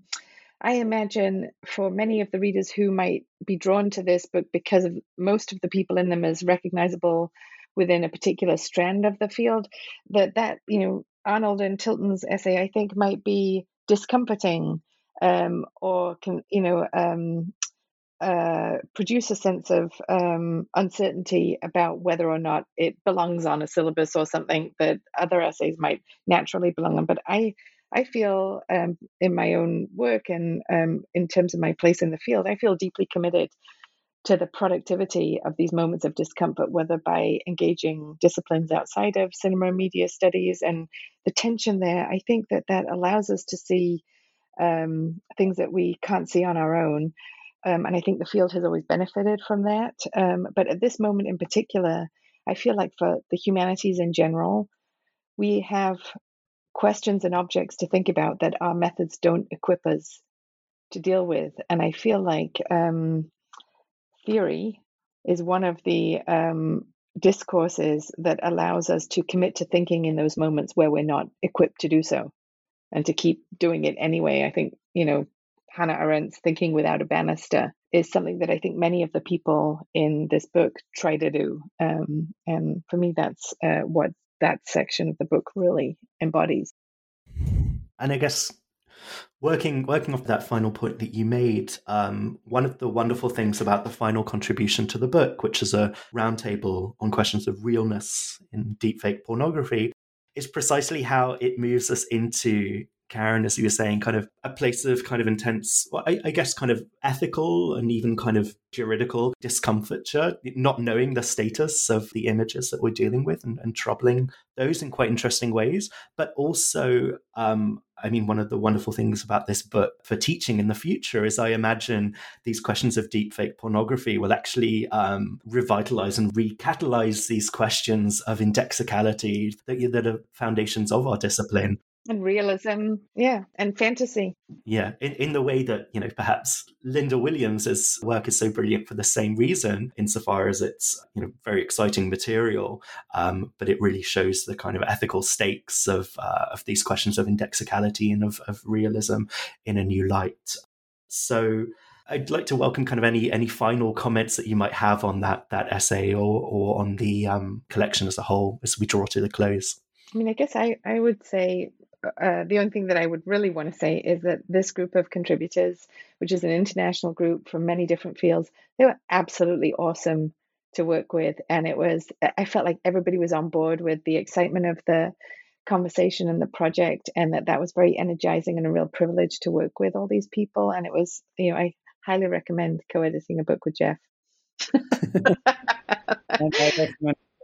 I imagine for many of the readers who might be drawn to this book because of most of the people in them as recognizable within a particular strand of the field, that that you know Arnold and Tilton's essay I think might be discomforting um, or can you know um, uh, produce a sense of um, uncertainty about whether or not it belongs on a syllabus or something that other essays might naturally belong on. But I I feel um, in my own work and um, in terms of my place in the field, I feel deeply committed to the productivity of these moments of discomfort, whether by engaging disciplines outside of cinema and media studies and the tension there. I think that that allows us to see um, things that we can't see on our own. Um, and I think the field has always benefited from that. Um, but at this moment in particular, I feel like for the humanities in general, we have questions and objects to think about that our methods don't equip us to deal with. And I feel like um, theory is one of the um, discourses that allows us to commit to thinking in those moments where we're not equipped to do so and to keep doing it anyway. I think, you know, Hannah Arendt's Thinking Without a Banister is something that I think many of the people in this book try to do. Um, and for me, that's uh, what that section of the book really embodies. And I guess working working off that final point that you made, um, one of the wonderful things about the final contribution to the book, which is a roundtable on questions of realness in deepfake pornography, is precisely how it moves us into Karen, as you were saying, kind of a place of kind of intense, well, I, I, guess, kind of ethical and even kind of juridical discomfiture, not knowing the status of the images that we're dealing with and, and troubling those in quite interesting ways. But also, um, I mean, one of the wonderful things about this book for teaching in the future is I imagine these questions of deepfake pornography will actually um, revitalize and recatalyze these questions of indexicality that, that are foundations of our discipline and realism. Yeah and fantasy. Yeah in, in the way that you know perhaps linda williams's work is so brilliant for the same reason insofar as it's you know very exciting material um, but it really shows the kind of ethical stakes of uh, of these questions of indexicality and of, of realism in a new light. So I'd like to welcome kind of any any final comments that you might have on that that essay or or on the um, collection as a whole as we draw to the close. I mean, I guess I, I would say uh, the only thing that I would really want to say is that this group of contributors, which is an international group from many different fields, they were absolutely awesome to work with. And it was, I felt like everybody was on board with the excitement of the conversation and the project, and that that was very energizing and a real privilege to work with all these people. And it was, you know, I highly recommend co editing a book with Jeff.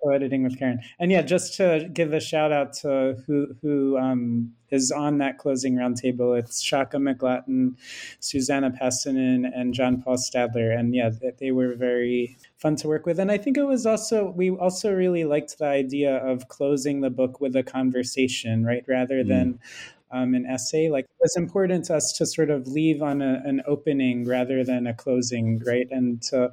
Co-editing with Karen. And yeah, just to give a shout out to who who um, is on that closing roundtable. It's Shaka McGlotten, Susanna Paasonen, and John Paul Stadler. And yeah, they were very fun to work with. And I think it was also we also really liked the idea of closing the book with a conversation, right, rather mm. than um, an essay. Like it was important to us to sort of leave on a, an opening rather than a closing, right? And to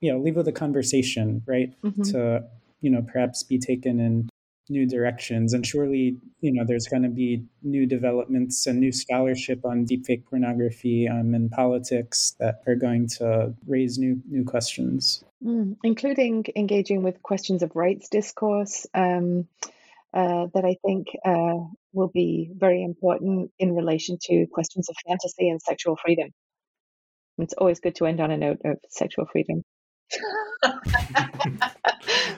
you know leave with a conversation, right? Mm-hmm. To you know perhaps be taken in new directions. And surely, you know, there's going to be new developments and new scholarship on deepfake pornography um, and politics that are going to raise new new questions, mm, including engaging with questions of rights discourse. Um, uh, that I think uh, will be very important in relation to questions of fantasy and sexual freedom. It's always good to end on a note of sexual freedom.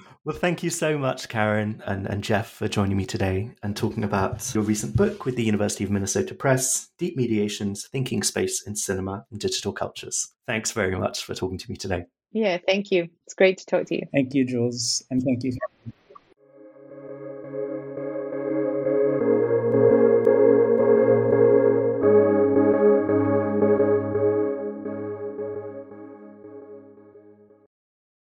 well, thank you so much, Karen and, and Jeff, for joining me today and talking about your recent book with the University of Minnesota Press Deep Mediations Thinking Space in Cinema and Digital Cultures. Thanks very much for talking to me today. Yeah, thank you. It's great to talk to you. Thank you, Jules. And thank you.